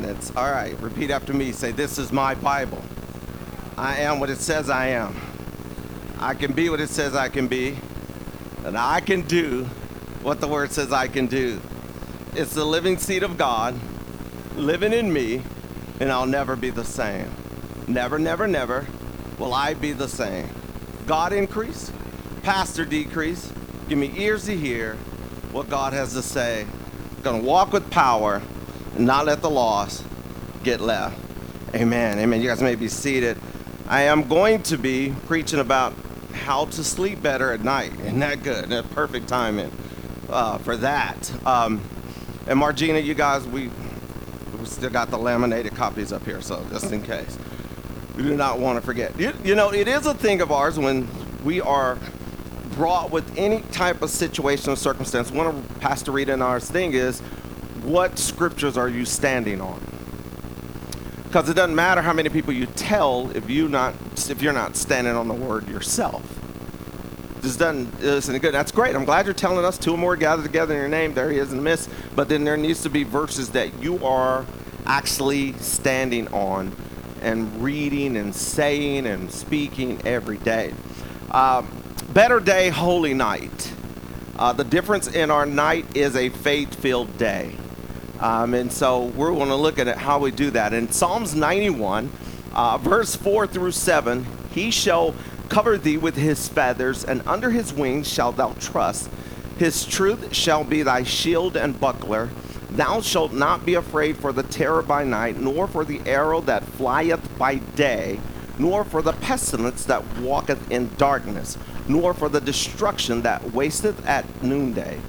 minutes. All right, repeat after me. Say, This is my Bible. I am what it says I am. I can be what it says I can be. And I can do what the Word says I can do. It's the living seed of God living in me, and I'll never be the same. Never, never, never will I be the same. God increase, Pastor decrease. Give me ears to hear what God has to say. Gonna walk with power not let the loss get left. Amen. Amen. You guys may be seated. I am going to be preaching about how to sleep better at night. Isn't that good? That's perfect timing uh, for that. Um, and Margina, you guys, we we still got the laminated copies up here, so just in case. We do not want to forget. You, you know, it is a thing of ours when we are brought with any type of situation or circumstance. One of Pastor Rita and ours thing is, what scriptures are you standing on? Because it doesn't matter how many people you tell if you not if you're not standing on the word yourself. This doesn't listen good. That's great. I'm glad you're telling us two or more gathered together in your name. There he is in the midst. But then there needs to be verses that you are actually standing on and reading and saying and speaking every day. Um, better day, holy night. Uh, the difference in our night is a faith filled day. Um, and so we're going to look at how we do that. In Psalms 91, uh, verse 4 through 7, he shall cover thee with his feathers, and under his wings shalt thou trust. His truth shall be thy shield and buckler. Thou shalt not be afraid for the terror by night, nor for the arrow that flieth by day, nor for the pestilence that walketh in darkness, nor for the destruction that wasteth at noonday.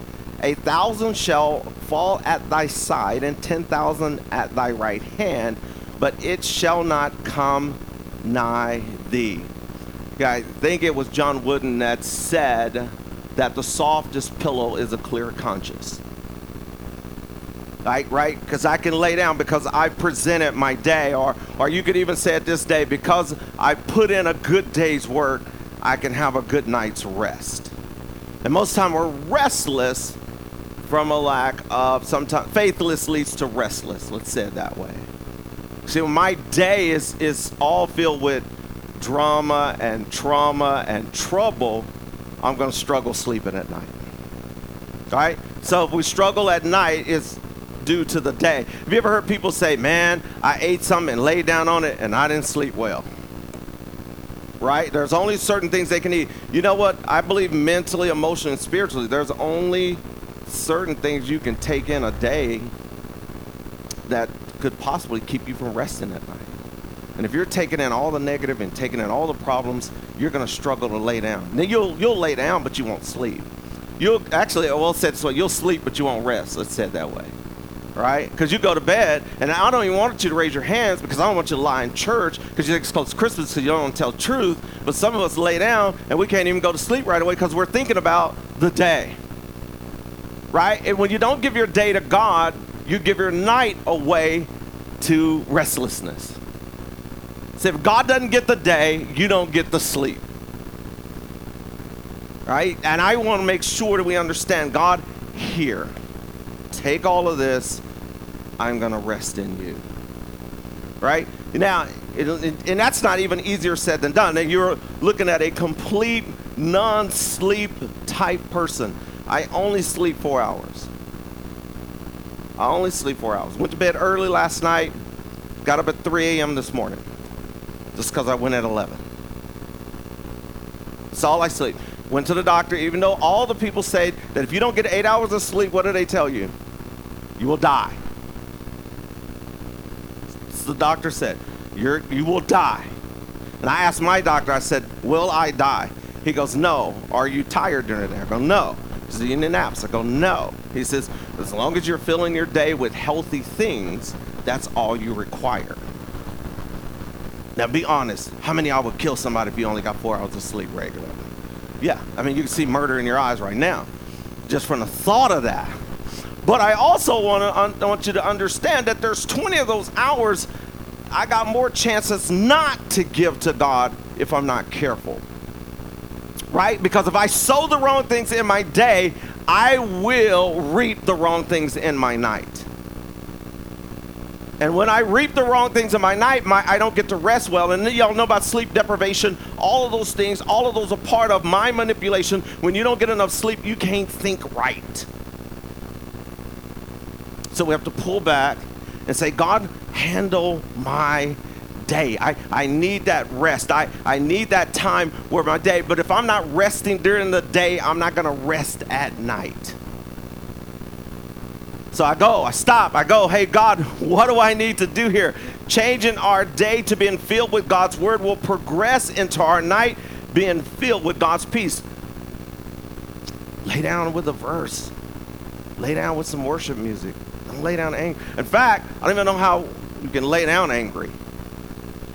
A thousand shall fall at thy side, and ten thousand at thy right hand, but it shall not come nigh thee. I think it was John Wooden that said that the softest pillow is a clear conscience. Right, right? Because I can lay down because I presented my day, or, or you could even say it this day, because I put in a good day's work, I can have a good night's rest. And most time we're restless from a lack of sometimes faithless leads to restless. Let's say it that way. See, when my day is is all filled with drama and trauma and trouble, I'm to struggle sleeping at night. All right? So if we struggle at night, it's due to the day. Have you ever heard people say, man, I ate something and laid down on it and I didn't sleep well? Right? There's only certain things they can eat. You know what? I believe mentally, emotionally, and spiritually, there's only certain things you can take in a day that could possibly keep you from resting at night. And if you're taking in all the negative and taking in all the problems, you're going to struggle to lay down. Then you'll you'll lay down, but you won't sleep. You'll actually, well said so. You'll sleep, but you won't rest. Let's say it that way, right? Because you go to bed, and I don't even want you to raise your hands because I don't want you to lie in church because you think it's close to Christmas, so you don't want to tell truth. But some of us lay down and we can't even go to sleep right away because we're thinking about the day, right? And when you don't give your day to God, you give your night away to restlessness. So if God doesn't get the day, you don't get the sleep. Right? And I want to make sure that we understand God here. Take all of this. I'm going to rest in you. Right? Now, it, it, and that's not even easier said than done. And you're looking at a complete non sleep type person. I only sleep four hours. I only sleep four hours. Went to bed early last night, got up at 3 a.m. this morning just because I went at 11. That's all I sleep. Went to the doctor, even though all the people say that if you don't get eight hours of sleep, what do they tell you? You will die. So the doctor said, You're, you will die. And I asked my doctor, I said, Will I die? He goes, No. Are you tired during the day? I go, No. He in naps? I go, No. He says, As long as you're filling your day with healthy things, that's all you require. Now, be honest. How many of y'all would kill somebody if you only got four hours of sleep regularly? Yeah, I mean, you can see murder in your eyes right now, just from the thought of that. But I also want to un- want you to understand that there's 20 of those hours I got more chances not to give to God if I'm not careful. Right? Because if I sow the wrong things in my day, I will reap the wrong things in my night. And when I reap the wrong things in my night, my, I don't get to rest well. And y'all know about sleep deprivation. All of those things, all of those are part of my manipulation. When you don't get enough sleep, you can't think right. So we have to pull back and say, God, handle my day. I, I need that rest. I, I need that time where my day, but if I'm not resting during the day, I'm not going to rest at night. So I go, I stop, I go, hey, God, what do I need to do here? Changing our day to being filled with God's word will progress into our night being filled with God's peace. Lay down with a verse, lay down with some worship music. Don't lay down angry. In fact, I don't even know how you can lay down angry.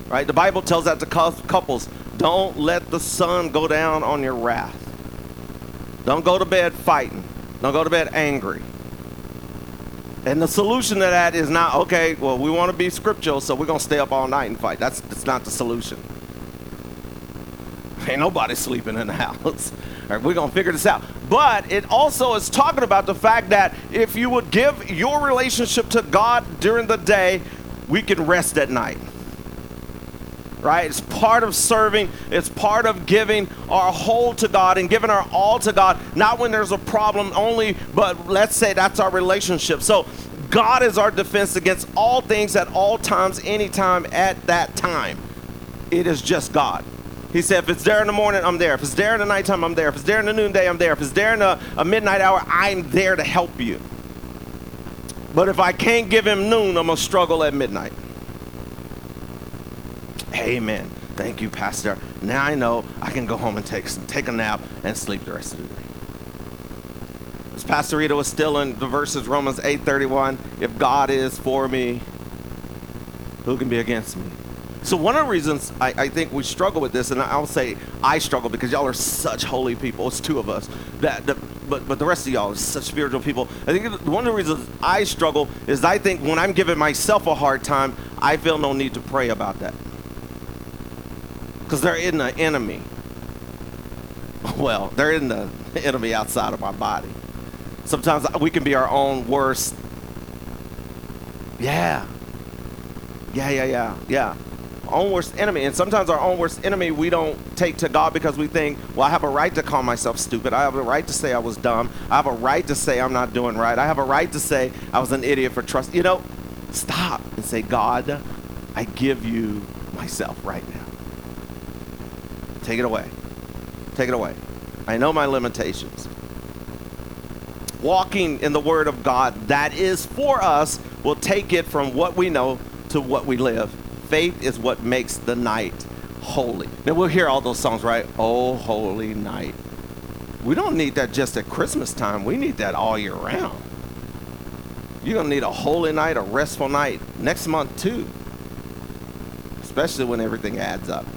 Right? The Bible tells that to couples don't let the sun go down on your wrath. Don't go to bed fighting. Don't go to bed angry. And the solution to that is not, okay, well, we want to be scriptural, so we're going to stay up all night and fight. That's, that's not the solution. Ain't nobody sleeping in the house. right, we're going to figure this out. But it also is talking about the fact that if you would give your relationship to God during the day, we can rest at night right? It's part of serving, it's part of giving our whole to God and giving our all to God, not when there's a problem only, but let's say that's our relationship. So God is our defense against all things at all times, anytime, at that time. It is just God. He said, if it's there in the morning, I'm there. If it's there in the nighttime, I'm there. If it's there in the noonday, I'm there. If it's there in a, a midnight hour, I'm there to help you. But if I can't give him noon, I'm going to struggle at midnight. Amen. Thank you, Pastor. Now I know I can go home and take, take a nap and sleep the rest of the day. As Pastor Rita was still in the verses Romans 8:31, if God is for me, who can be against me? So one of the reasons I, I, think we struggle with this, and I'll say I struggle because y'all are such holy people. It's two of us. That, that, but but the rest of y'all are such spiritual people. I think one of the reasons I struggle is I think when I'm giving myself a hard time, I feel no need to pray about that because they're in the enemy. Well, they're in the enemy outside of our body. Sometimes we can be our own worst. Yeah. Yeah, yeah, yeah, yeah. Own worst enemy. And sometimes our own worst enemy we don't take to God because we think, well, I have a right to call myself stupid. I have a right to say I was dumb. I have a right to say I'm not doing right. I have a right to say I was an idiot for trust. You know, stop and say, God, I give you myself right now. Take it away. Take it away. I know my limitations. Walking in the Word of God that is for us will take it from what we know to what we live. Faith is what makes the night holy. Now we'll hear all those songs, right? Oh, holy night. We don't need that just at Christmas time. We need that all year round. You're going to need a holy night, a restful night next month, too. Especially when everything adds up.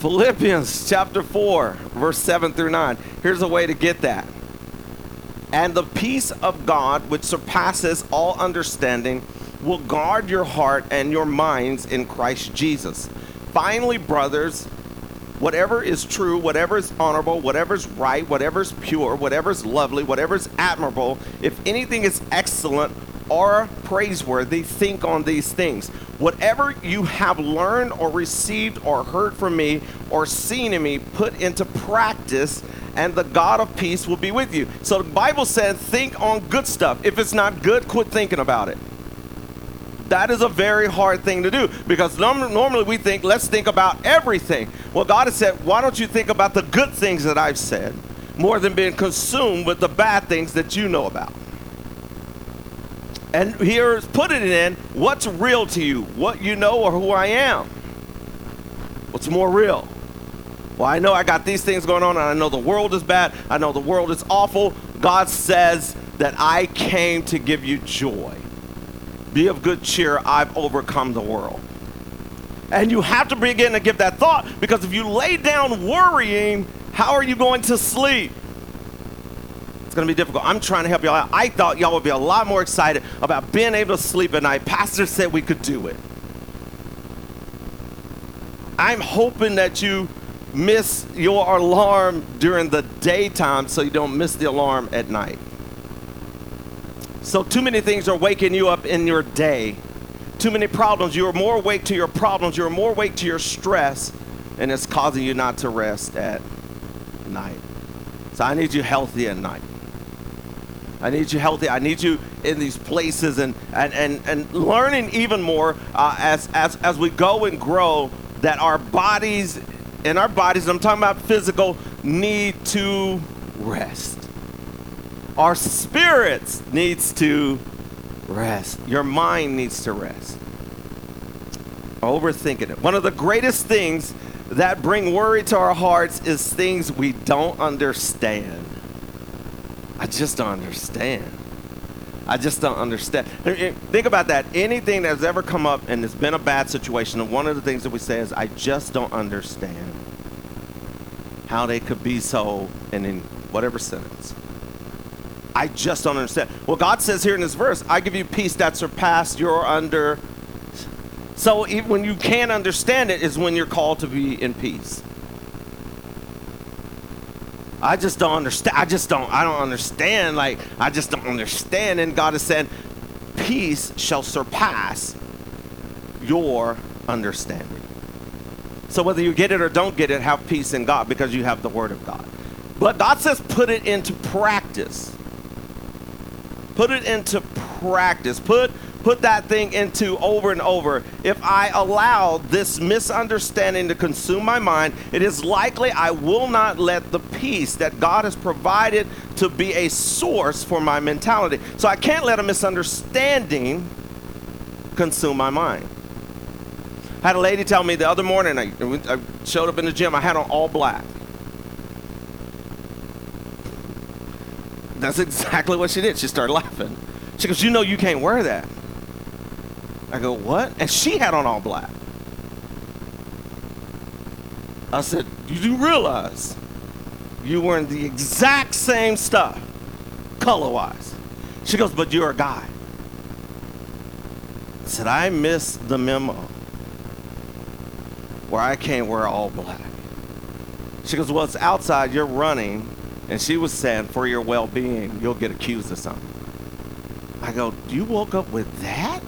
Philippians chapter 4, verse 7 through 9. Here's a way to get that. And the peace of God, which surpasses all understanding, will guard your heart and your minds in Christ Jesus. Finally, brothers, whatever is true, whatever is honorable, whatever is right, whatever is pure, whatever is lovely, whatever is admirable, if anything is excellent or praiseworthy, think on these things. Whatever you have learned or received or heard from me or seen in me, put into practice, and the God of peace will be with you. So the Bible says, think on good stuff. If it's not good, quit thinking about it. That is a very hard thing to do because normally we think, let's think about everything. Well, God has said, why don't you think about the good things that I've said more than being consumed with the bad things that you know about? And here's putting it in what's real to you, what you know or who I am. What's more real? Well, I know I got these things going on, and I know the world is bad. I know the world is awful. God says that I came to give you joy. Be of good cheer. I've overcome the world. And you have to begin to give that thought because if you lay down worrying, how are you going to sleep? It's going to be difficult. I'm trying to help y'all out. I thought y'all would be a lot more excited about being able to sleep at night. Pastor said we could do it. I'm hoping that you miss your alarm during the daytime so you don't miss the alarm at night. So, too many things are waking you up in your day. Too many problems. You are more awake to your problems. You are more awake to your stress, and it's causing you not to rest at night. So, I need you healthy at night. I need you healthy. I need you in these places and, and, and, and learning even more uh, as, as, as we go and grow that our bodies, and our bodies, I'm talking about physical, need to rest. Our spirits needs to rest. Your mind needs to rest. Overthinking it. One of the greatest things that bring worry to our hearts is things we don't understand. I just don't understand. I just don't understand. Think about that. Anything that's ever come up and it's been a bad situation, and one of the things that we say is, I just don't understand how they could be so, and in whatever sentence. I just don't understand. Well, God says here in this verse, I give you peace that surpassed your under. So when you can't understand it is when you're called to be in peace. I just don't understand. I just don't. I don't understand. Like I just don't understand. And God is saying, peace shall surpass your understanding. So whether you get it or don't get it, have peace in God because you have the Word of God. But God says, put it into practice. Put it into practice. Put put that thing into over and over. If I allow this misunderstanding to consume my mind, it is likely I will not let the peace that God has provided to be a source for my mentality. So I can't let a misunderstanding consume my mind. I had a lady tell me the other morning, I, I showed up in the gym, I had on all black. That's exactly what she did. She started laughing. She goes, You know, you can't wear that. I go, What? And she had on all black. I said, You do realize you wearing the exact same stuff, color wise. She goes, But you're a guy. I said, I missed the memo where I can't wear all black. She goes, Well, it's outside, you're running and she was saying, for your well being, you'll get accused of something. I go, You woke up with that?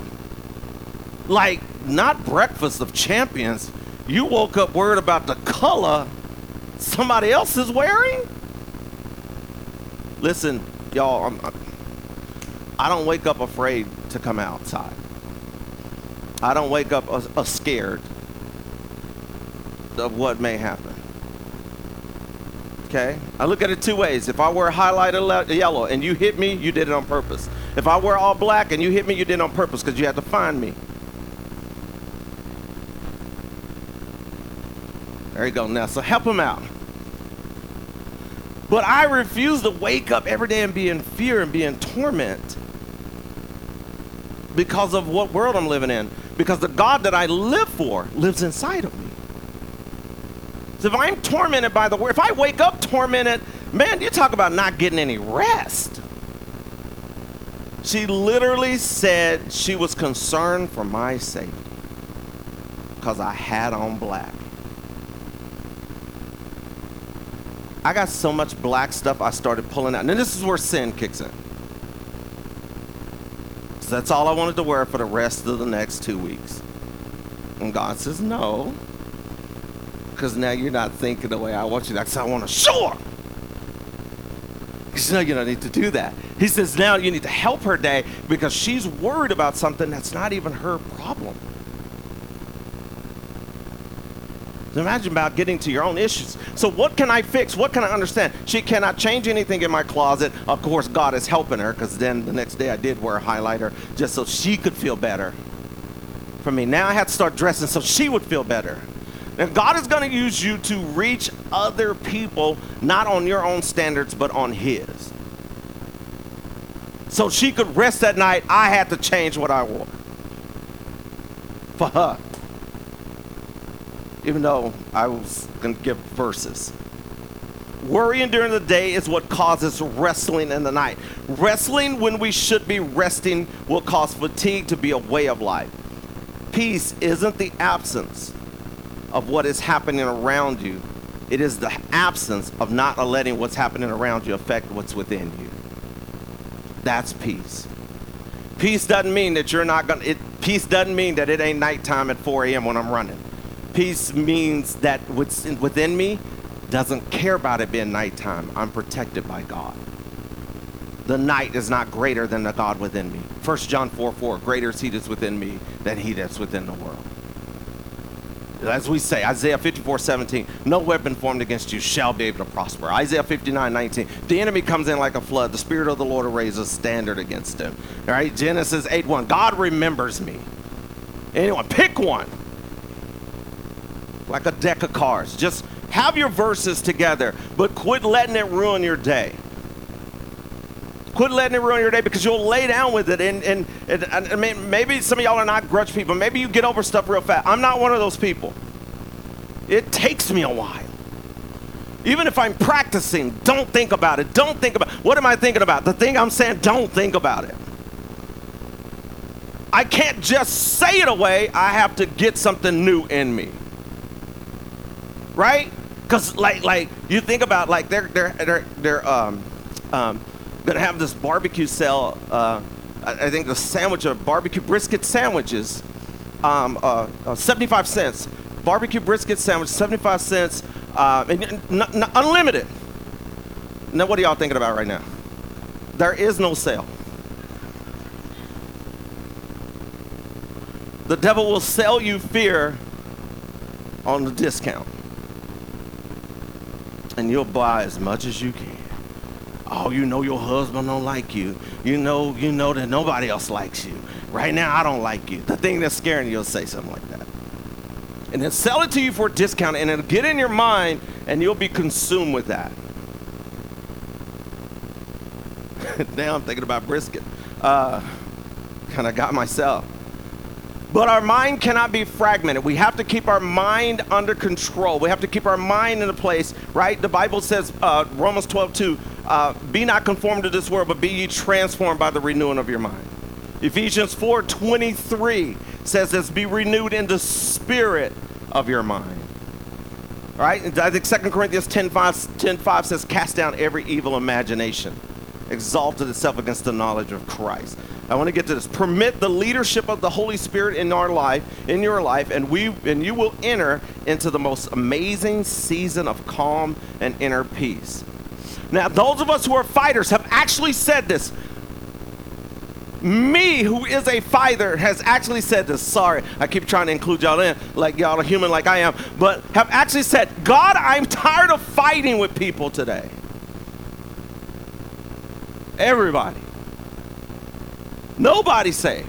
Like, not breakfast of champions. You woke up worried about the color somebody else is wearing? Listen, y'all, I'm, I don't wake up afraid to come outside. I don't wake up a, a scared of what may happen. Okay? I look at it two ways. If I wear highlighted yellow and you hit me, you did it on purpose. If I wear all black and you hit me, you did it on purpose because you had to find me. There you go. So help him out. But I refuse to wake up every day and be in fear and be in torment because of what world I'm living in. Because the God that I live for lives inside of me. So if I'm tormented by the word, if I wake up tormented, man, you talk about not getting any rest. She literally said she was concerned for my safety because I had on black. I got so much black stuff I started pulling out. And this is where sin kicks in. So that's all I wanted to wear for the rest of the next two weeks. And God says, no because now you're not thinking the way I want you to. Because I want to show her. He says, no, you don't need to do that. He says, now you need to help her day because she's worried about something that's not even her problem. So imagine about getting to your own issues. So what can I fix? What can I understand? She cannot change anything in my closet. Of course, God is helping her because then the next day I did wear a highlighter just so she could feel better for me. Now I had to start dressing so she would feel better. And God is going to use you to reach other people, not on your own standards, but on His. So she could rest that night. I had to change what I wore for her. Even though I was going to give verses. Worrying during the day is what causes wrestling in the night. Wrestling when we should be resting will cause fatigue to be a way of life. Peace isn't the absence of what is happening around you. It is the absence of not letting what's happening around you affect what's within you. That's peace. Peace doesn't mean that you're not gonna. Peace doesn't mean that it ain't nighttime at 4 a.m. when I'm running. Peace means that what's within me doesn't care about it being nighttime. I'm protected by God. The night is not greater than the God within me. 1 John 4 4, greater is he that's within me than he that's within the world. As we say, Isaiah 54 17, no weapon formed against you shall be able to prosper. Isaiah 59 19, the enemy comes in like a flood. The Spirit of the Lord will raise a standard against him. All right, Genesis 8 1, God remembers me. Anyone, pick one. Like a deck of cards. Just have your verses together, but quit letting it ruin your day. Quit letting it ruin your day because you'll lay down with it. And, and, and, and I mean, maybe some of y'all are not grudge people. Maybe you get over stuff real fast. I'm not one of those people. It takes me a while. Even if I'm practicing, don't think about it. Don't think about what am I thinking about? The thing I'm saying, don't think about it. I can't just say it away. I have to get something new in me. Right? Because like like you think about like they're they're they're they're um um gonna have this barbecue sale. Uh, I, I think the sandwich of barbecue brisket sandwiches, um, uh, uh, 75 cents. Barbecue brisket sandwich, 75 cents, uh, and, n- n- unlimited. Now, what are y'all thinking about right now? There is no sale. The devil will sell you fear on the discount. And you'll buy as much as you can. Oh, you know your husband don't like you. You know, you know that nobody else likes you. Right now, I don't like you. The thing that's scaring you, you'll say something like that. And then sell it to you for a discount, and it'll get in your mind, and you'll be consumed with that. now I'm thinking about brisket. Uh, kind of got myself. But our mind cannot be fragmented. We have to keep our mind under control. We have to keep our mind in a place, right? The Bible says, uh, Romans 12, 2, uh, be not conformed to this world, but be ye transformed by the renewing of your mind. Ephesians 4, 23 says this, be renewed in the spirit of your mind. All right? I think 2 Corinthians 10 5, 10, 5 says, cast down every evil imagination, exalted itself against the knowledge of Christ. I want to get to this. Permit the leadership of the Holy Spirit in our life, in your life, and we and you will enter into the most amazing season of calm and inner peace. Now, those of us who are fighters have actually said this. Me, who is a fighter, has actually said this. Sorry, I keep trying to include y'all in, like y'all are human like I am, but have actually said, God, I'm tired of fighting with people today. Everybody. Nobody saved.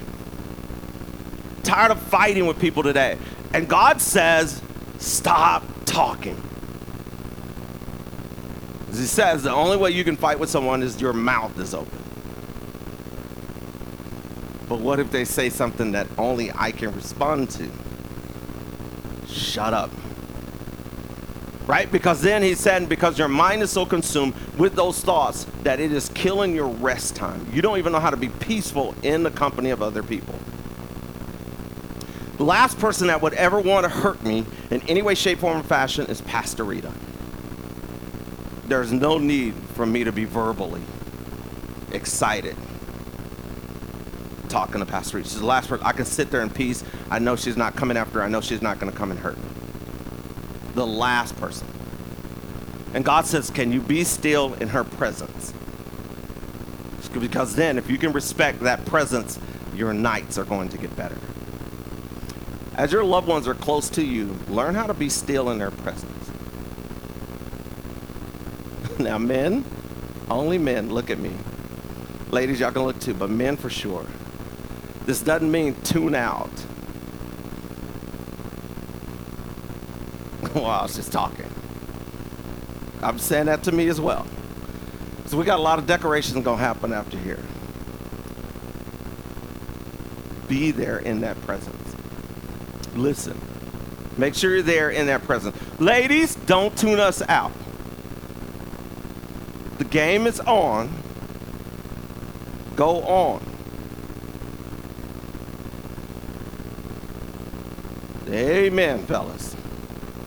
Tired of fighting with people today. And God says, stop talking. As he says, the only way you can fight with someone is your mouth is open. But what if they say something that only I can respond to? Shut up. Right? Because then he said, because your mind is so consumed with those thoughts that it is killing your rest time. You don't even know how to be peaceful in the company of other people. The last person that would ever want to hurt me in any way, shape, form, or fashion is Pastor Rita. There's no need for me to be verbally excited talking to Pastor Rita. She's the last person. I can sit there in peace. I know she's not coming after. I know she's not going to come and hurt me. The last person. And God says, Can you be still in her presence? Because then, if you can respect that presence, your nights are going to get better. As your loved ones are close to you, learn how to be still in their presence. now, men, only men, look at me. Ladies, y'all can look too, but men for sure. This doesn't mean tune out. well, I was just talking. I'm saying that to me as well. So we got a lot of decorations gonna happen after here. Be there in that presence. Listen. Make sure you're there in that presence. Ladies, don't tune us out. The game is on. Go on. Amen, fellas.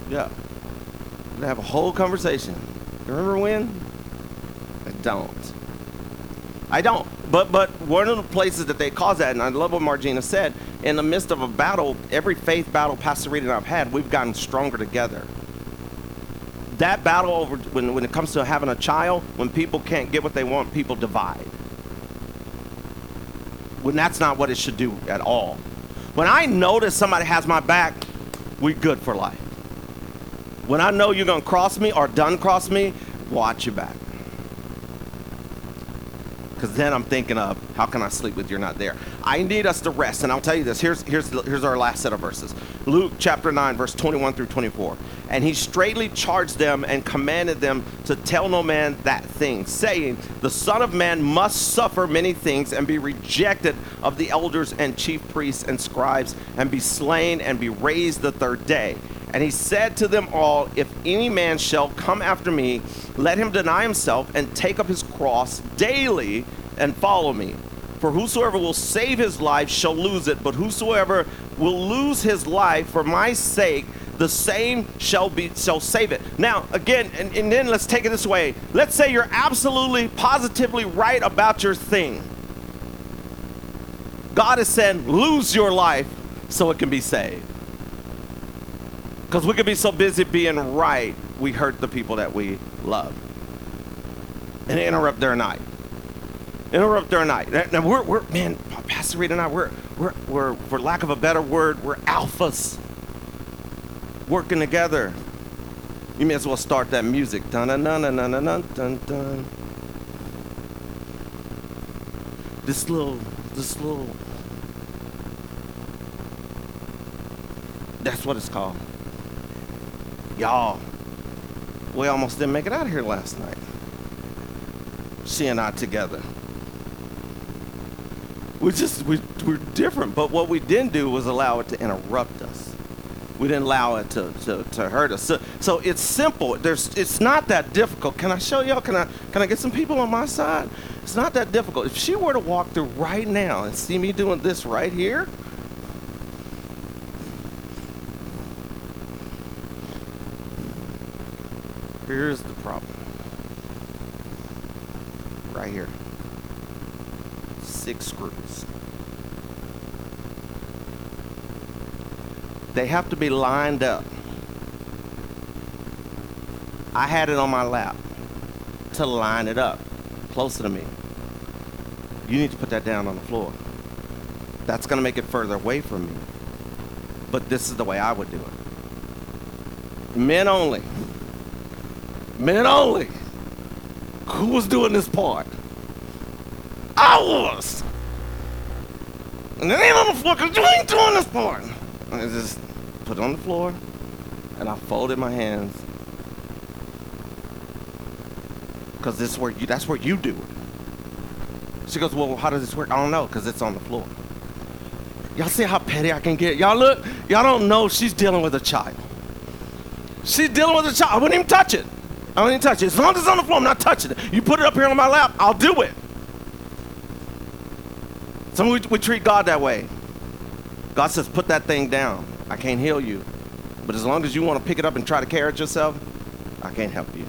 Yeah. Gonna have a whole conversation. You remember when? I don't. I don't. But but one of the places that they cause that, and I love what Margina said, in the midst of a battle, every faith battle Pastor Reed and I've had, we've gotten stronger together. That battle over when, when it comes to having a child, when people can't get what they want, people divide. When that's not what it should do at all. When I notice somebody has my back, we good for life. When I know you're gonna cross me or done cross me, watch your back. Because then I'm thinking of how can I sleep with you're not there. I need us to rest, and I'll tell you this. Here's here's here's our last set of verses. Luke chapter nine, verse 21 through 24. And he straightly charged them and commanded them to tell no man that thing, saying, The Son of Man must suffer many things and be rejected of the elders and chief priests and scribes, and be slain and be raised the third day. And he said to them all, If any man shall come after me, let him deny himself and take up his cross daily and follow me. For whosoever will save his life shall lose it, but whosoever will lose his life for my sake, the same shall be shall save it. Now, again, and, and then let's take it this way. Let's say you're absolutely positively right about your thing. God is saying, lose your life so it can be saved. Because we could be so busy being right, we hurt the people that we love. And interrupt their night. Interrupt their night. Now we're, we're man, Pastor Reed and I, we're, we're, we're, for lack of a better word, we're alphas working together. You may as well start that music. Dun dun dun dun dun dun dun dun. This little, this little. That's what it's called. Y'all, we almost didn't make it out of here last night. She and I together. We just we we're different, but what we didn't do was allow it to interrupt us. We didn't allow it to, to, to hurt us. So, so it's simple. There's it's not that difficult. Can I show y'all? Can I can I get some people on my side? It's not that difficult. If she were to walk through right now and see me doing this right here, Here's the problem. Right here. Six screws. They have to be lined up. I had it on my lap to line it up closer to me. You need to put that down on the floor. That's going to make it further away from me. But this is the way I would do it. Men only. Men only. Who was doing this part? I was. And it ain't on the floor because you ain't doing this part. And I just put it on the floor and I folded my hands. Because this is where you that's where you do it. She goes, Well, how does this work? I don't know, because it's on the floor. Y'all see how petty I can get? Y'all look, y'all don't know she's dealing with a child. She's dealing with a child. I wouldn't even touch it. I don't even touch it. As long as it's on the floor, I'm not touching it. You put it up here on my lap, I'll do it. Some we, we treat God that way. God says, put that thing down. I can't heal you. But as long as you want to pick it up and try to carry it yourself, I can't help you.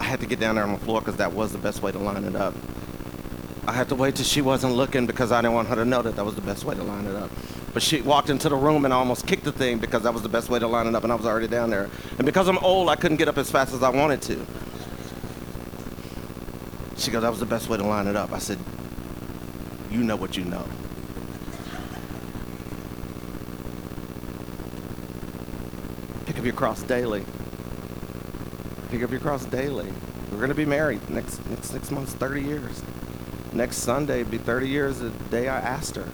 I had to get down there on the floor because that was the best way to line it up. I had to wait till she wasn't looking because I didn't want her to know that that was the best way to line it up. But she walked into the room and I almost kicked the thing because that was the best way to line it up and I was already down there. And because I'm old, I couldn't get up as fast as I wanted to. She goes, that was the best way to line it up. I said, you know what you know. Pick up your cross daily. Pick up your cross daily. We're going to be married next, next six months, 30 years. Next Sunday, be 30 years the day I asked her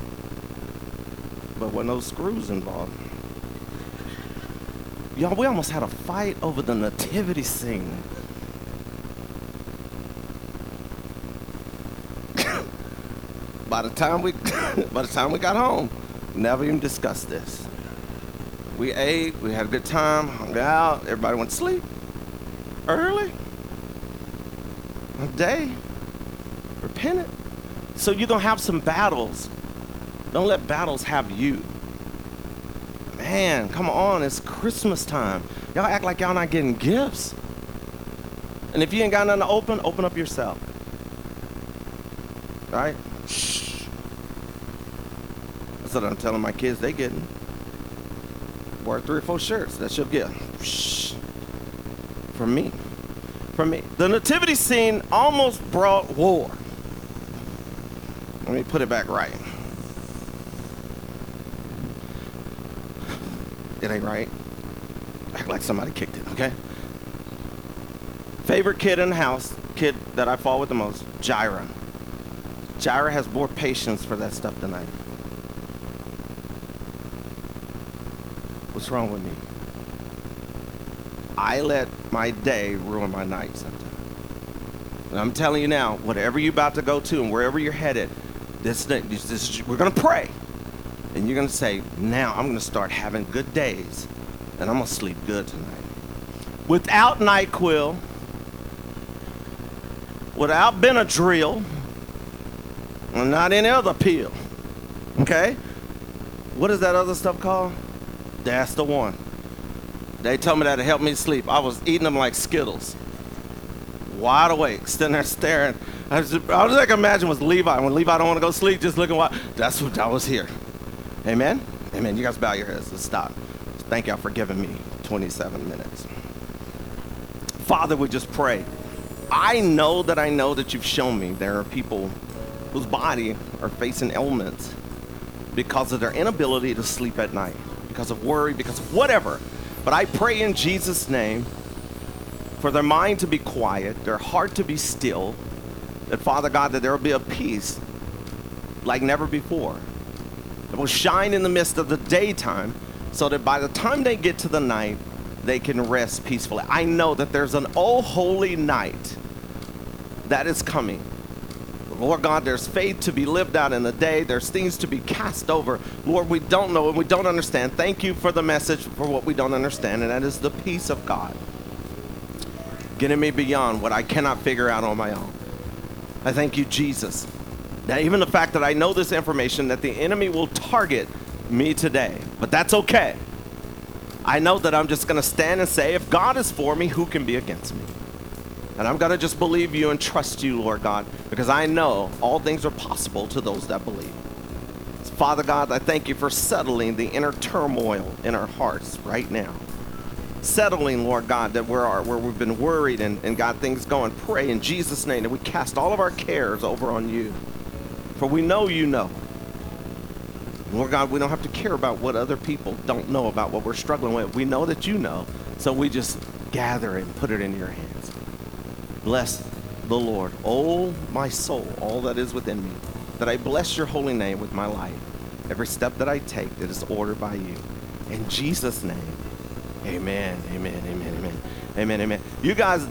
but with no screws involved. Y'all, we almost had a fight over the nativity scene. by the time we by the time we got home, never even discussed this. We ate, we had a good time, hung out, everybody went to sleep. Early. A day. Repented. So you're gonna have some battles don't let battles have you. Man, come on, it's Christmas time. Y'all act like y'all not getting gifts. And if you ain't got nothing to open, open up yourself. right? Shh. That's what I'm telling my kids they getting. Wear three or four shirts that she'll get. Shh. From me. From me. The nativity scene almost brought war. Let me put it back right. It ain't right. Act like somebody kicked it, okay? Favorite kid in the house, kid that I fall with the most, Gyra. Gyra has more patience for that stuff than I. What's wrong with me? I let my day ruin my night sometimes. And I'm telling you now, whatever you're about to go to and wherever you're headed, this, this, this we're going to pray. And you're going to say, now I'm going to start having good days and I'm going to sleep good tonight. Without NyQuil, without Benadryl, and not any other pill. Okay? What is that other stuff called? That's the one. They told me that to help me sleep. I was eating them like Skittles. Wide awake, sitting there staring. I was, I was like, imagine was Levi. When Levi don't want to go sleep, just looking wide. That's what I was here. Amen? Amen. You guys bow your heads. Let's stop. Thank y'all for giving me 27 minutes. Father, we just pray. I know that I know that you've shown me there are people whose body are facing ailments because of their inability to sleep at night, because of worry, because of whatever. But I pray in Jesus' name for their mind to be quiet, their heart to be still, that Father God, that there will be a peace like never before. It will shine in the midst of the daytime so that by the time they get to the night, they can rest peacefully. I know that there's an oh holy night that is coming. Lord God, there's faith to be lived out in the day. There's things to be cast over. Lord, we don't know and we don't understand. Thank you for the message for what we don't understand, and that is the peace of God. Getting me beyond what I cannot figure out on my own. I thank you, Jesus. Now, even the fact that I know this information, that the enemy will target me today, but that's okay. I know that I'm just going to stand and say, if God is for me, who can be against me? And I'm going to just believe you and trust you, Lord God, because I know all things are possible to those that believe. Father God, I thank you for settling the inner turmoil in our hearts right now. Settling, Lord God, that we're where we've been worried and, and got things going. Pray in Jesus' name that we cast all of our cares over on you. For we know you know. Lord God, we don't have to care about what other people don't know about what we're struggling with. We know that you know. So we just gather and put it in your hands. Bless the Lord, oh my soul, all that is within me, that I bless your holy name with my life. Every step that I take that is ordered by you. In Jesus' name, amen, amen, amen, amen, amen, amen. You guys,